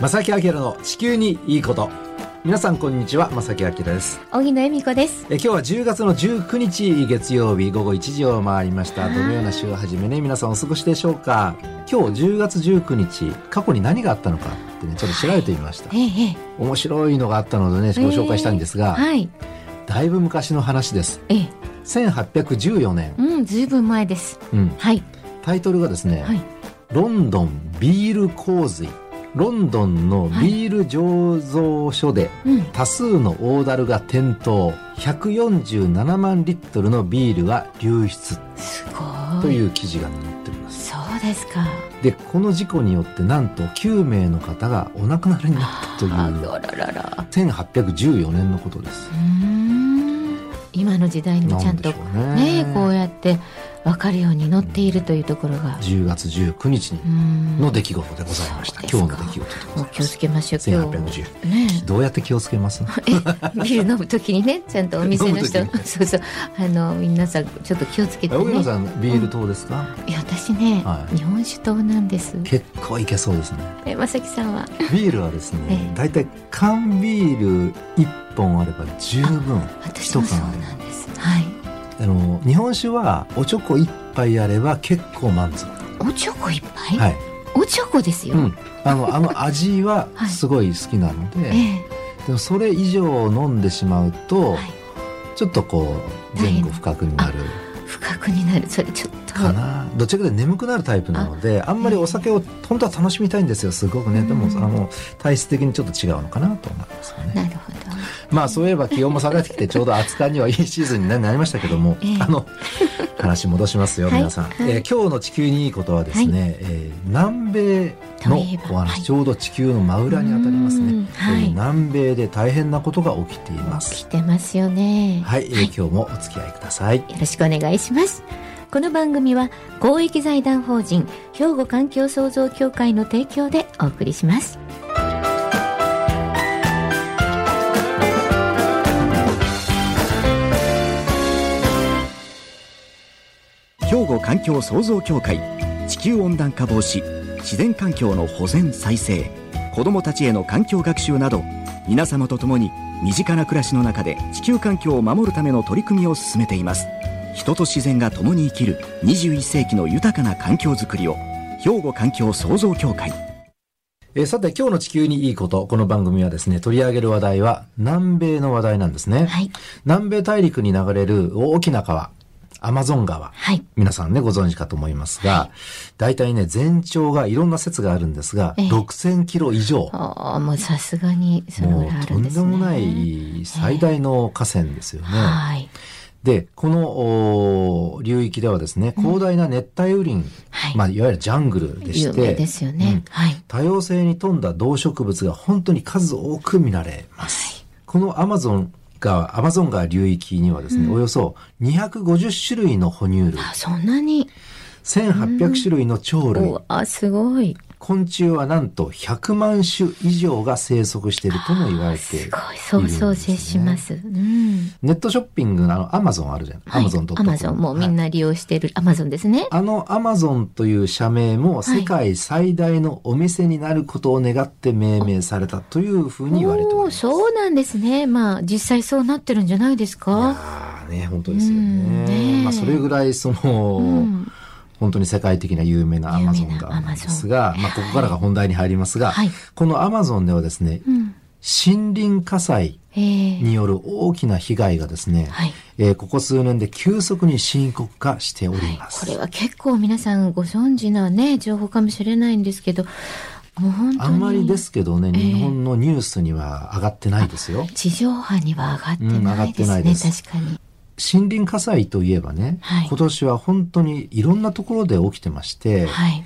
正木明の地球にいいこと。皆さんこんにちは正木明です。荻野恵美子です。え今日は10月の19日月曜日午後1時を回りました。どのような週を始めね皆さんお過ごしでしょうか。今日10月19日過去に何があったのかってねちょっと調べてみました、ええ面白いのがあったのでねご紹介したいんですが、はい。だいぶ昔の話です。ええ。1814年、うんずいぶん前です。うん、はい。タイトルがですね、はい。ロンドンビール洪水ロンドンのビール醸造所でうん。多数の大樽が転倒147万リットルのビールが流出。すごい。という記事が載っております。そうですか。でこの事故によってなんと9名の方がお亡くなりになったという。あららら。ら1814年のことです。今の時代にもちゃんとね。ねこうやって分かるように載っているというところが。10月19日にうん。の出来事でございました、今日の出来事気をつけましょう今日。1810ね。どうやって気をつけます？えビール飲むときにねちゃんとお店の人。そうそう。あの皆さんちょっと気をつけてね。さんビール糖ですか、いや私ね、はい。日本酒糖なんです。結構いけそうですね。えまさきさんは？ビールはですえね大体缶ビール1本あれば十分。私もそうなんです。はいあの日本酒はおちょこ1杯あれば結構満足。おちょこ一杯、はい、おちょこですよ、うん、あの あの味ははい。すごい好きなので、ええ。でもそれ以上飲んでしまうと、はい。ちょっとこう前後不覚になる。深くになる。それちょっと。かな。どっちかというと眠くなるタイプなのであんまりお酒を本当は楽しみたいんですよ。すごくね。でもうんあの体質的にちょっと違うのかなと思いますよね。なるほどまあそういえば気温も下がってきてちょうど熱燗にはいいシーズンに なりましたけども、ええ。あの話戻しますよはい。皆さん、はい。えー今日の地球にいいことはですね、えー南米のお話、はいちょうど地球の真裏に当たりますね。うん、はい。えー南米で大変なことが起きています。来てますよね。はい、えー今日もお付き合いください。よろしくお願いします。この番組は公益財団法人兵庫環境創造協会の提供でお送りします兵庫環境創造協会地球温暖化防止自然環境の保全再生子どもたちへの環境学習など皆様と共に身近な暮らしの中で地球環境を守るための取り組みを進めています。人と自然が共に生きる21世紀の豊かな環境づくりを兵庫環境創造協会。えーさて今日の地球にいいことこの番組はですね取り上げる話題は南米の話題なんですね、はい。南米大陸に流れる大きな川アマゾン川。はい。皆さんねご存知かと思いますが、大体ね全長がいろんな説があるんですが、ええ。6000キロ以上。ああもうさすがにそのぐもうとんらいあるんでね。ですもない最大の河川ですよね。はい。で、このお流域ではですね、広大な熱帯雨林、はい。まあ、いわゆるジャングルでして、ですよね、うん。はい。多様性に富んだ動植物が本当に数多く見られます。このアマゾン川、アマゾン川流域にはですね、およそ250種類の哺乳類、あそんなに。1800種類の鳥類、おあすごい昆虫はなんと100万種以上が生息しているとも言われているんすごい想像接します。うん。ネットショッピングのあのアマゾンあるじゃん。アマゾンとアマゾンもうみんな利用しているアマゾンですね、あのアマゾンという社名も世界最大のお店になることを願って命名されたというふうに言われております。そうなんですね。まあ実際そうなってるんじゃないですか。ね、本当ですようんね。まあそれぐらいその、うん本当に世界的な有名なアマゾンがなんですが、まあここからが本題に入りますが、はい。このアマゾンではですね、うん。森林火災えーによる大きな被害がですね、はい。えーここ数年で急速に深刻化しております。これは結構皆さんご存知なね情報かもしれないんですけどもう本当にあんまりですけどね、ええ。日本のニュースには上がってないですよ。地上波には上がってないですね、ってないです。確かに森林火災といえばね、はい。今年は本当にいろんなところで起きてまして、はい。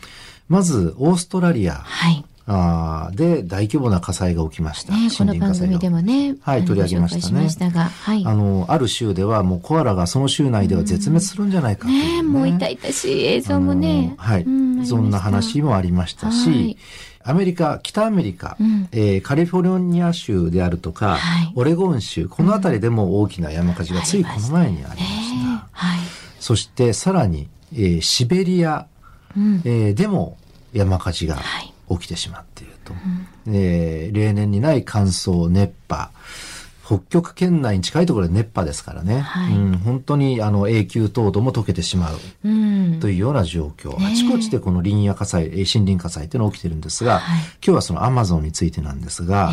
まずオーストラリアはい。あーで大規模な火災が起きました。ねこの番組でももねはい取り上げましたね。しましたがはい。あの、ある州ではもうコアラがその州内では絶滅するんじゃないかという、ね。もう痛々しい映像もね。はい、うんそんな話もありましたし、はいアメリカ、北アメリカ、うん。えーカリフォルニア州であるとか、はい。オレゴン州、この辺りでも大きな山火事がついこの前にありました。ね。はい。そしてさらに、えーシベリア、うん。えーでも山火事がはい。起きてしまっていると。えー例年にない乾燥、熱波、北極圏内に近いところで熱波ですからね、はい。うん、本当にあの永久凍土も溶けてしまう。うん。というような状況、ねえ。あちこちでこの林野火災、えー森林火災っていうのが起きてるんですが、はい。今日はそのアマゾンについてなんですが、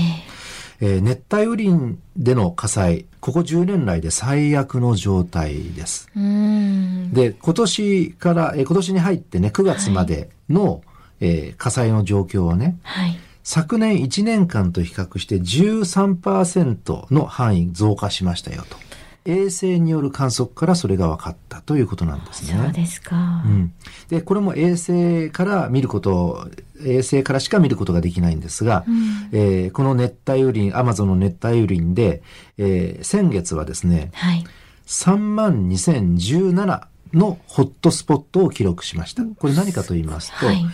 えー熱帯雨林での火災、ここ10年来で最悪の状態です。うん。で、今年から、えー今年に入ってね、9月までの、えー火災の状況はね、はい。昨年1年間と比較して13%の範囲増加しましたよと。衛星による観測からそれが分かったということなんですね。そうですか。うん、でこれも衛星から見ること衛星からしか見ることができないんですが、うんえーこの熱帯雨林アマゾンの熱帯雨林で、えー先月はですねはい。3万2017のホットスポットを記録しましたこれ何かと言いますと、はい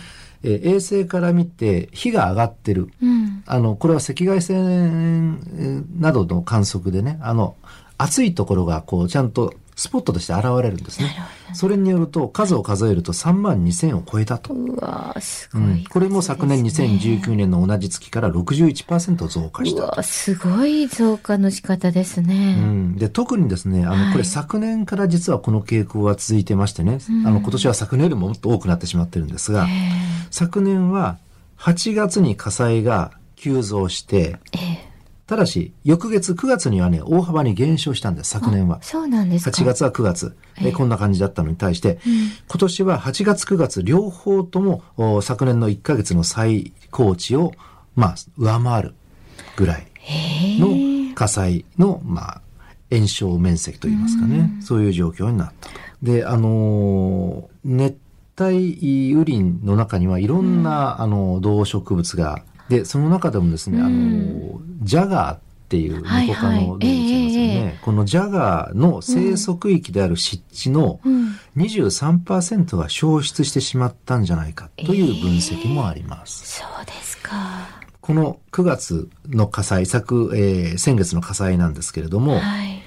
えー衛星から見て火が上がってる。うん。あのこれは赤外線えーなどの観測でねあの暑いところがこうちゃんとスポットとして現れるんですねそれによると数を数えると3万2000を超えたと、うわーすごい、うんこれも昨年2019年の同じ月から61%増加しうたすごい増加の仕方ですうね。ん、で特にですねあの、はい。これ昨年から実はこの傾向は続いてましてね、あの今年は昨年よりももっと多くなってしまってるんですが、え昨年は8月に火災が急増してええただし翌月9月にはね大幅に減少したんです昨年は。えそうなんですか。8月は9月、ええ。えこんな感じだったのに対して、うん。今年は8月9月両方ともお昨年の1ヶ月の最高値をまあ上回るぐらいの火災の、まあ、炎症面積といいますかね、そういう状況になったと。で、あのー熱帯雨林の中にはいろんな、あの動植物が、で、その中でもですね、あのージャガーっていうはい猫科の動物なんですよね。はいええこのジャガーの生息域である湿地のうん23%が消失してしまったんじゃないかという分析もあります。そうですか。この9月の火災、昨、えー先月の火災なんですけれども、はい。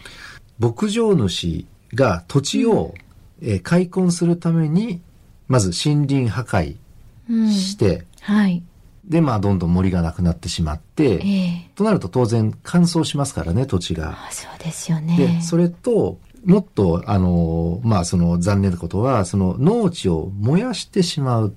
牧場主が土地を、えー開墾するために、まず森林破壊うん。して、はい。で、まあ、どんどん森がなくなってしまって、ええとなると当然乾燥しますからね、土地が。あそうですよね。で、それと、もっと、あの、まあ、その残念なことは、その農地を燃やしてしまう。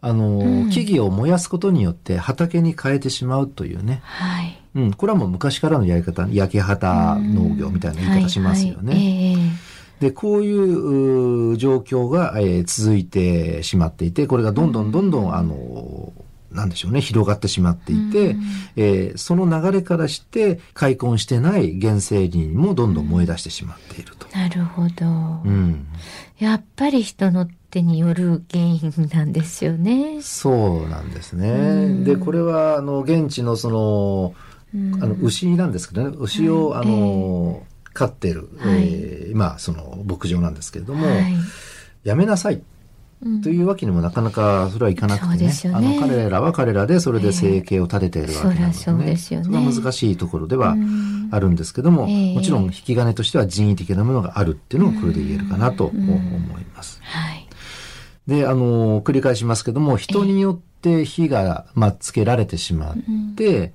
あの、うん木々を燃やすことによって畑に変えてしまうというね。はい。うん、これはもう昔からのやり方、焼け畑農業みたいな言い方しますよね。はいはいえで、こういうう状況が、えー続いてしまっていて、これがどんどんどんどん、あの、なんでしょうね、広がってしまっていて、うんえーその流れからして、開墾してない原生林もどんどん燃え出してしまっていると。えなるほど。うん。やっぱり人の手による原因なんですよね。そうなんですね。うんで、これは、あの、現地のその、うんあの、牛なんですけどね、牛を、はいあの、飼ってる、はいえーまあ、その、牧場なんですけれども、はいやめなさいうんというわけにもなかなかそれはいかなくてね。あの彼らは彼らでそれで生計を立てているわけなので、ね。そりゃそね。それは難しいところではうん。あるんですけども、ええ。もちろん引き金としては人為的なものがあるっていうのがこれで言えるかなとうん。思います。はい。で、あの、繰り返しますけども、人によって火が、まあ、つけられてしまって、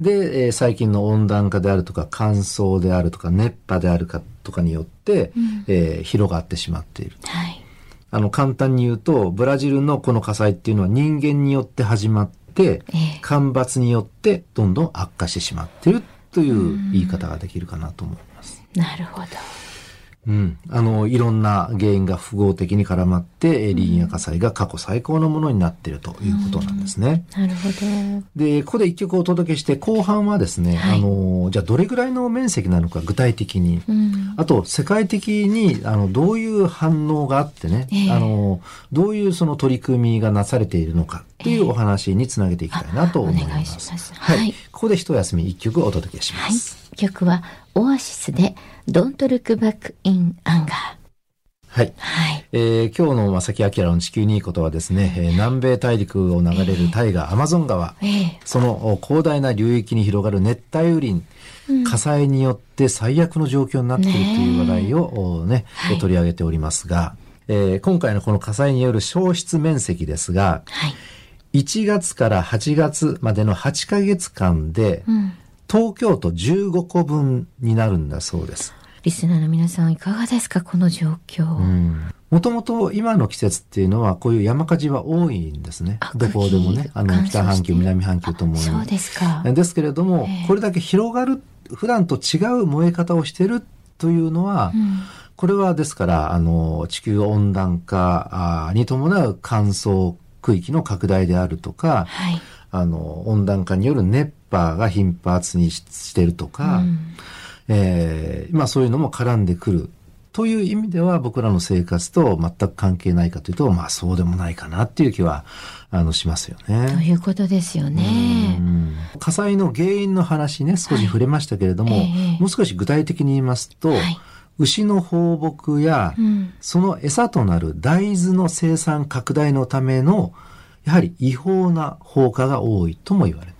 で、えー最近の温暖化であるとか乾燥であるとか熱波であるかとかによって、うん。えー広がってしまっている。はい。あの、簡単に言うと、ブラジルのこの火災っていうのは人間によって始まって、ええ干ばつによってどんどん悪化してしまっているという言い方ができるかなと思います。なるほど。うん。あの、いろんな原因が複合的に絡まって、えー林野火災が過去最高のものになっているということなんですね。なるほど。で、ここで一曲お届けして、後半はですね、はいあの、じゃあどれぐらいの面積なのか具体的に、うん。あと、世界的に、あの、どういう反応があってね、ええあの、どういうその取り組みがなされているのかっていうお話につなげていきたいなと思います。あお願いしますはい。はいここで一休み一曲お届けしまはいす。。曲は、オアシスで、Don't Look Back in Anger。はい。はい。えー今日の正木明の地球にいいことはですね、えー南米大陸を流れる大河、アマゾン川、ええそのお広大な流域に広がる熱帯雨林、火災によって最悪の状況になっているという話題を、おねはい取り上げておりますが、えー今回のこの火災による消失面積ですが、はい。1月から8月までの8ヶ月間で、うん。東京都15個分になるんだそうです。リスナーの皆さんいかがですかこの状況。もともと今の季節っていうのはこういう山火事は多いんですねあ。どこでもね。あの北半球、南半球ともに。そうですか。ですけれどもええ、これだけ広がる、普段と違う燃え方をしてるというのは、うんこれはですから、あの、地球温暖化あに伴う乾燥区域の拡大であるとか、はい。あの、温暖化による熱波が頻発にししてるとか、うんえーまあそういうのも絡んでくる。という意味では僕らの生活と全く関係ないかというと、まあそうでもないかなっていう気は、あの、しますよとね。いうことですよね。うん火災の原因の話ね、少し触れましたけれども、はいええもう少し具体的に言いますと、はい牛の放牧や、うんその餌となる大豆の生産拡大のための、やはり違法な放火が多いとも言われています。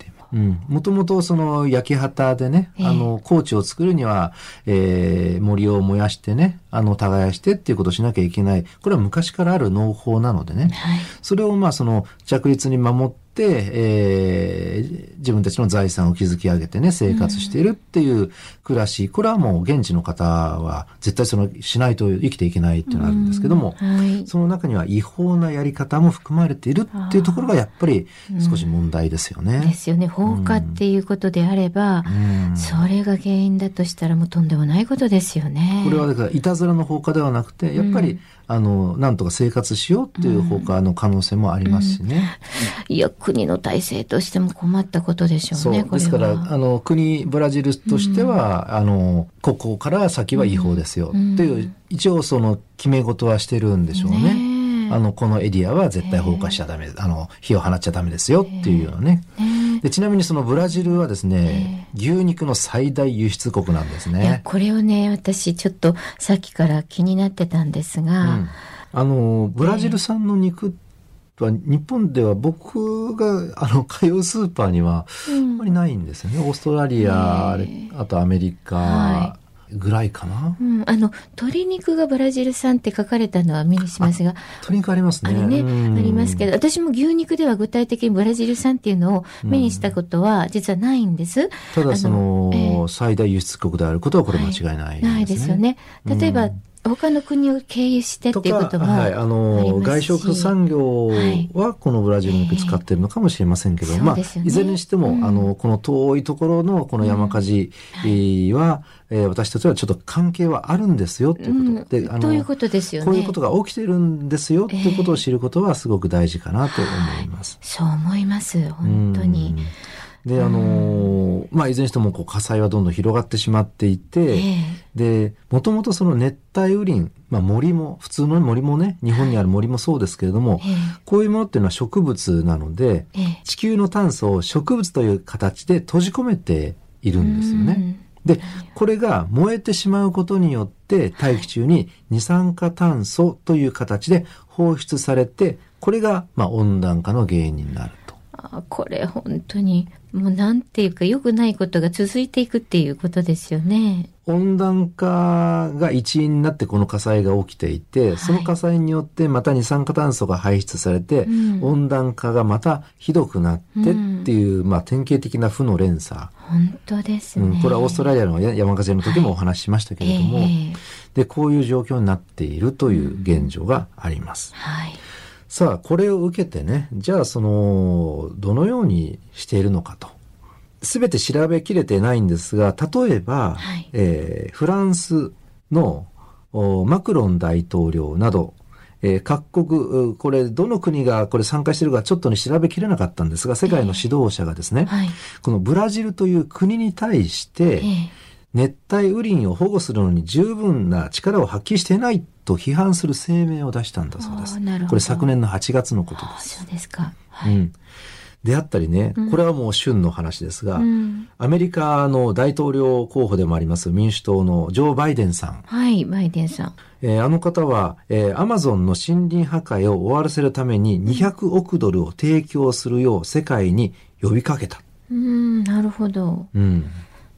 うん。もともとその焼き畑でね、ええあの、高地を作るには、えー森を燃やしてね、あの、耕してっていうことをしなきゃいけない。これは昔からある農法なのでね。はい。それをまあその着実に守って、えー自分たちの財産を築き上げてね、生活しているっていう暮らし、これはもう現地の方は絶対そのしないと生きていけないっていうのがあるんですけども、うんはい。その中には違法なやり方も含まれているっていうところがやっぱり少し問題ですよでね。すよね。放火っていうことであれば、うんそれが原因だとしたらもうとんでもないことですよね。これはだからいたずらの放火ではなくて、やっぱり、あの、なんとか生活しようっていう放火の可能性もありますしね。いや、国の体制としても困ったことでしょそうう。ね、これは。ですから、あの、国、ブラジルとしては、あの、ここから先は違法ですよ。うんっていう、一応その決め事はしてるんでしょうね。あの、このエリアは絶対放火しちゃダメ、あの、火を放っちゃダメですよっていうようなね。ねでちなみにそのブラジルはですね、牛肉の最大輸出国なんですいや、ね。これをね、私ちょっとさっきから気になってたんですが、うん。あの、ブラジル産の肉は日本では僕があの通うスーパーにはあん。まりないんですよね。オーストラリア、あれあとアメリカはぐらいかな。うん、あの、鶏肉がブラジル産って書かれたのは目にしますが、鶏肉ありますね。あれね、うんありますけど、私も牛肉では具体的にブラジル産っていうのを目にしたことは実はないんです。ただその、ええ最大輸出国であることはこれ間違いないですね。ないですよね。例えば、うん他の国を経由してっていうこともはい、あのありますし外食産業はこのブラジル肉使ってるのかもしれませんけど、ええまあ、ねいずれにしても、うんあの、この遠いところのこの山火事は、えー私たちはちょっと関係はあるんですよっていうこと。うんということですよね。こういうことが起きてるんですよっていうことを知ることはすごく大事かなと思います。そう思います。本当に。うんで、あのーまあ、いずれにしてもこう火災はどんどん広がってしまっていて、ええ。で、もともとその熱帯雨林、まあ森も、普通の森もね、日本にある森もそうですけれども、ええ。こういうものっていうのは植物なので、ええ。地球の炭素を植物という形で閉じ込めているんですよね。で、これが燃えてしまうことによって大気中に二酸化炭素という形で放出されて、これがまあ温暖化の原因になると。あこれ本当にもうなんていうか良くないことが続いていくっていうことですよね。温暖化が一因になってこの火災が起きていて、その火災によってまた二酸化炭素が排出されて、うん温暖化がまたひどくなってっていう、まあ典型的な負の連鎖。本当ですね。うん、これはオーストラリアのや山火事の時もお話ししましたけれども、ええで、こういう状況になっているという現状があります。はい。さあ、これを受けてね、じゃあその、どのようにしているのかと。すべて調べきれてないんですが、例えば、はいえーフランスのおマクロン大統領など、えー各国、うこれ、どの国がこれ参加しているかちょっとに調べきれなかったんですが、世界の指導者がですね、はい。このブラジルという国に対して、ええ熱帯雨林を保護するのに十分な力を発揮していないと批判する声明を出したんだそうです。これ昨年の8月のことあです。そうですか。はい。うん。であったりね、これはもう旬の話ですが、うんアメリカの大統領候補でもあります民主党のジョー・バイデンさん。はい、バイデンさん。えーあの方は、えーアマゾンの森林破壊を終わらせるために200億ドルを提供するよう世界に呼びかけた。うん、なるほど。うん。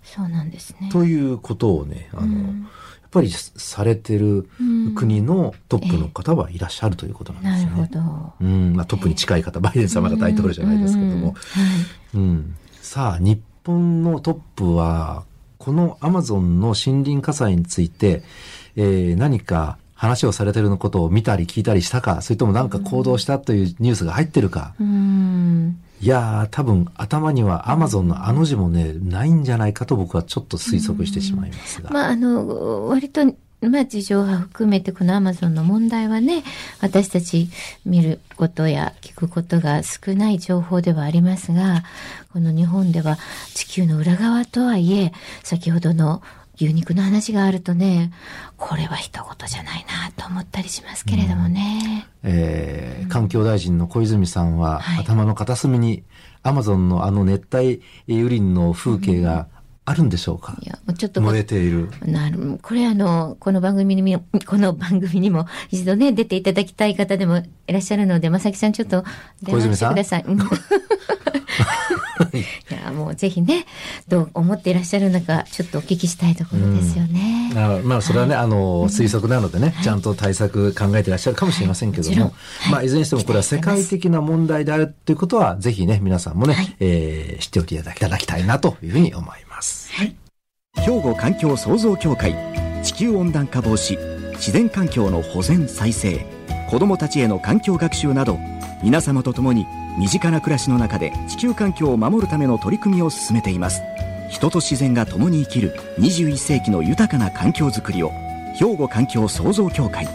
そうなんですね。ということをね、あの、うんやっぱりされてる国のトップの方はいらっしゃるということなんですね。なるほど。うん、まあトップに近い方、バイデン様が大統領じゃないですけども。うん。さあ、日本のトップは、このアマゾンの森林火災について、えー、何か話をされてることを見たり聞いたりしたか、それとも何か行動したというニュースが入ってるか。うん。いやー、多分頭にはアマゾンのあの字もね、ないんじゃないかと僕はちょっと推測してしまいますが。まあ、あの、割と、まあ、事情は含めてこのアマゾンの問題はね、私たち見ることや聞くことが少ない情報ではありますが、この日本では地球の裏側とはいえ、先ほどの牛肉の話があるとね、これは一言じゃないなと思ったりしますけれどもね。えー環境大臣の小泉さんは、はい頭の片隅にアマゾンのあの熱帯雨林の風景があるんでしょうか、いや、もうちょっと燃えている。なるこれあの、この番組にも、この番組にも一度ね、出ていただきたい方でもいらっしゃるので、まさきさんちょっと電話してください。うんいや、もうぜひね、どう思っていらっしゃるのか、ちょっとお聞きしたいところですよね。あまあ、それはね、あの、推測なのでね、ちゃんと対策考えていらっしゃるかもしれませんけども、はい。まあ、い。ずれにしてもこれは世界的な問題であるということは、ぜひね、皆さんもね、はい。えー知っておいていただきたいなというふうに思います。兵庫環境創造協会地球温暖化防止自然環境の保全再生子どもたちへの環境学習など皆様と共に身近な暮らしの中で地球環境を守るための取り組みを進めています。人と自然が共に生きる21世紀の豊かな環境づくりを兵庫環境創造協会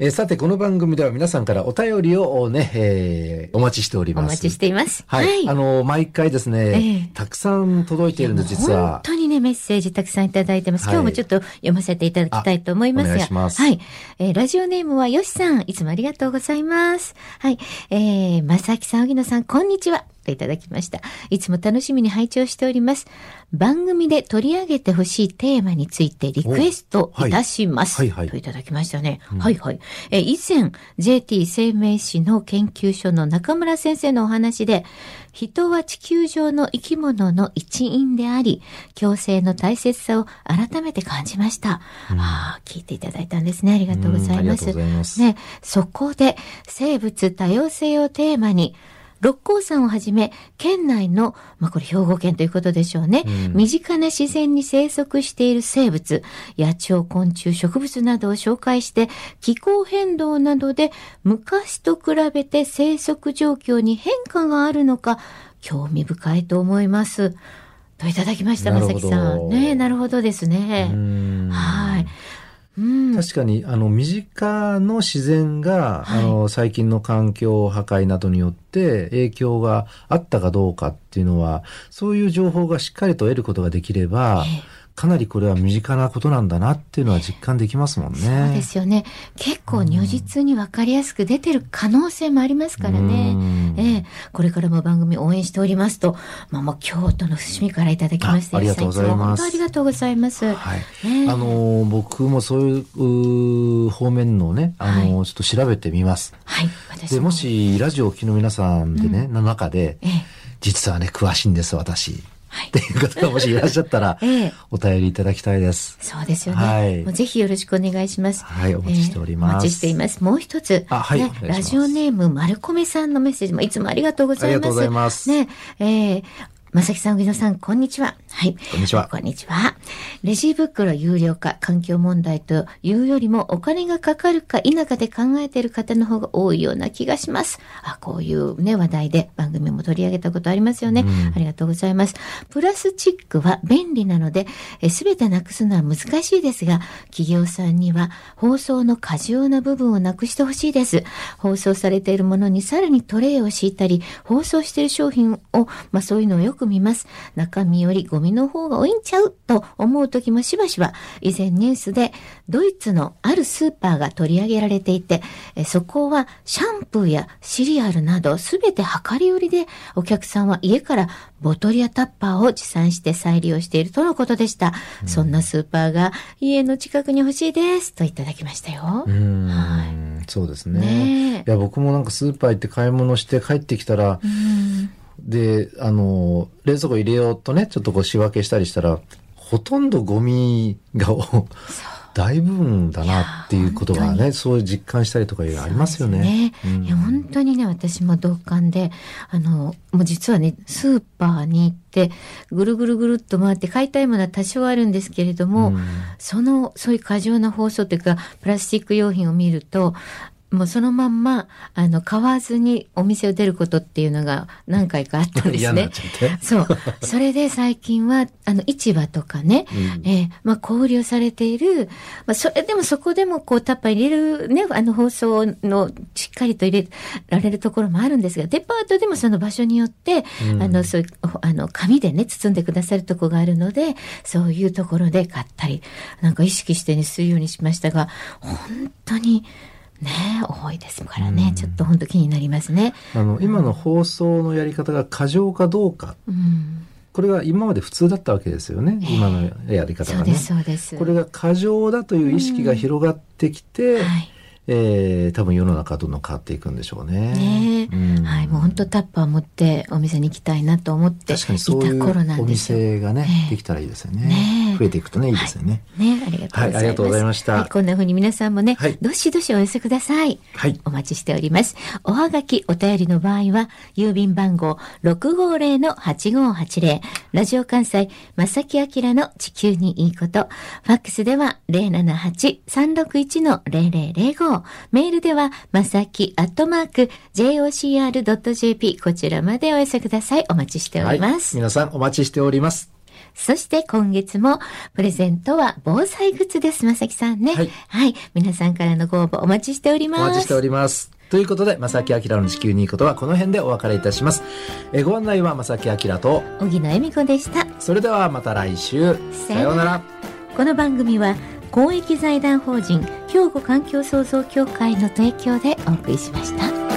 えーさて、この番組では皆さんからお便りをね、えーお待ちしております。お待ちしています。はい。あの、毎回ですね、ええたくさん届いているんです、実本は。当にね、メッセージたくさんいただいてます。はい今日もちょっと読ませていただきたいと思いますが。あお願いしますはい。えーラジオネームはよしさん、いつもありがとうございます。はい。えー、まさきさん、荻野さん、こんにちは。といただきました。いつも楽しみに拝聴しております。番組で取り上げてほしいテーマについてリクエストいたします。おはいはいはいといただきましたね。はいはい。えー以前、JT 生命史の研究所の中村先生のお話で、人は地球上の生き物の一員であり、共生の大切さを改めて感じました。ああ、聞いていただいたんですね。ありがとうございます。うんありがとうございますね、そこで生物多様性をテーマに、六甲山をはじめ、県内の、まあ、これ兵庫県ということでしょうね。身近な自然に生息している生物、野鳥、昆虫、植物などを紹介して、気候変動などで昔と比べて生息状況に変化があるのか、興味深いと思います。といただきました、まさきさん。ねなるほどですね。うんはい。うん。確かに、あの、身近の自然が、はいあの、最近の環境破壊などによって影響があったかどうかっていうのは、そういう情報がしっかりと得ることができれば、ええかなりこれは身近なことなんだなっていうのは実感できますもんね。そうですよね。結構如実に分かりやすく出てる可能性もありますからねうん。ええ、これからも番組応援しておりますと、まあもう京都の伏見からいただきまして、あありがとうございますありがとうございます。はい。ねえあの、僕もそういう方面のね、あの、ちょっと調べてみます。はい、私で、もし、ラジオをお聞きの皆さんでね、の中で、ええ、実はね、詳しいんです、私。はいっていう方がもしいらっしゃったら、ええお便りいただきたいです。そうですよね。はいもうぜひよろしくお願いします。はいお待ちしておりますええお待ちしています。もう一つ。あはいねラジオネーム、丸米さんのメッセージもいつもありがとうございます。ありがとうございますね、えーまさきさん、上野さん、こんにちは。はい。こんにちはこんにちは。レジ袋有料化、環境問題というよりもお金がかかるか否かで考えている方の方が多いような気がします。あ、こういうね、話題で番組も取り上げたことありますよね。ありがとうございます。プラスチックは便利なので、すべてなくすのは難しいですが、企業さんには放送の過剰な部分をなくしてほしいです。放送されているものにさらにトレイを敷いたり、放送している商品を、まあそういうのをよく見ます。中身よりゴミの方が多いんちゃう？と思う時もしばしば、以前ニュースでドイツのあるスーパーが取り上げられていて、えそこはシャンプーやシリアルなどすべて量り売りでお客さんは家からボトルやタッパーを持参して再利用しているとのことでした。そんなスーパーが家の近くに欲しいですといただきましたよ。はそうですね。ねえいや、僕もなんかスーパー行って買い物して帰ってきたら、うんで、あの、冷蔵庫入れようとね、ちょっとこう仕分けしたりしたら、ほとんどゴミがお大部分だなっていうことがね、そういう実感したりとかいうのありますよね。そうですね。いや本当にね私も同感であのもう実はねスーパーに行ってぐるぐるぐるっと回って買いたいものは多少あるんですけれども、うん。そのそういう過剰な包装というかプラスチック用品を見るともうそのまんまあの買わずにお店を出ることっていうのが何回かあったんですね。そう。それで最近は、あの、市場とかね、うんえーまあ、小売りをされている、まあ、それでもそこでも、こう、タッパー入れるね、あの、包装の、しっかりと入れられるところもあるんですが、デパートでもその場所によって、うんあの、そういう、あの、紙でね、包んでくださるとこがあるので、そういうところで買ったり、なんか意識してね、するようにしましたが、本当に、ね、多いですからね、うんちょっと本当気になりますね。あの、今の放送のやり方が過剰かどうか。うん。これが今まで普通だったわけですよね。今のやり方がねそうです、。これが過剰だという意識が広がってきて、はい。えー多分世の中どんどん変わっていくんでしょうね。ねえ、うんはい、もう本当タッパー持ってお店に行きたいなと思ってい確かにそういた頃なうんおですよ。店がね、ええできたらいいですよねねえ増えていくとね、いいですよね。ね、ありがとうございます。はいありがとうございましたはい、こんな風に皆さんもね、はいどしどしお寄せください。はい。お待ちしております。おはがき、お便りの場合は、郵便番号650-8580、ラジオ関西、正木明の地球にいいこと、ファックスでは078-361-0005、メールでは、まさきアットマーク、jocr.jp、こちらまでお寄せください。お待ちしております。はい、皆さんお待ちしております。そして今月もプレゼントは防災グッズです、まさきさんね。はいはい。皆さんからのご応募お待ちしております。お待ちしております。ということで、正木明の地球にいいことはこの辺でお別れいたします。えーご案内は正木明と、小木野恵美子でした。それではまた来週。さようなら。この番組は公益財団法人兵庫環境創造協会の提供でお送りしました。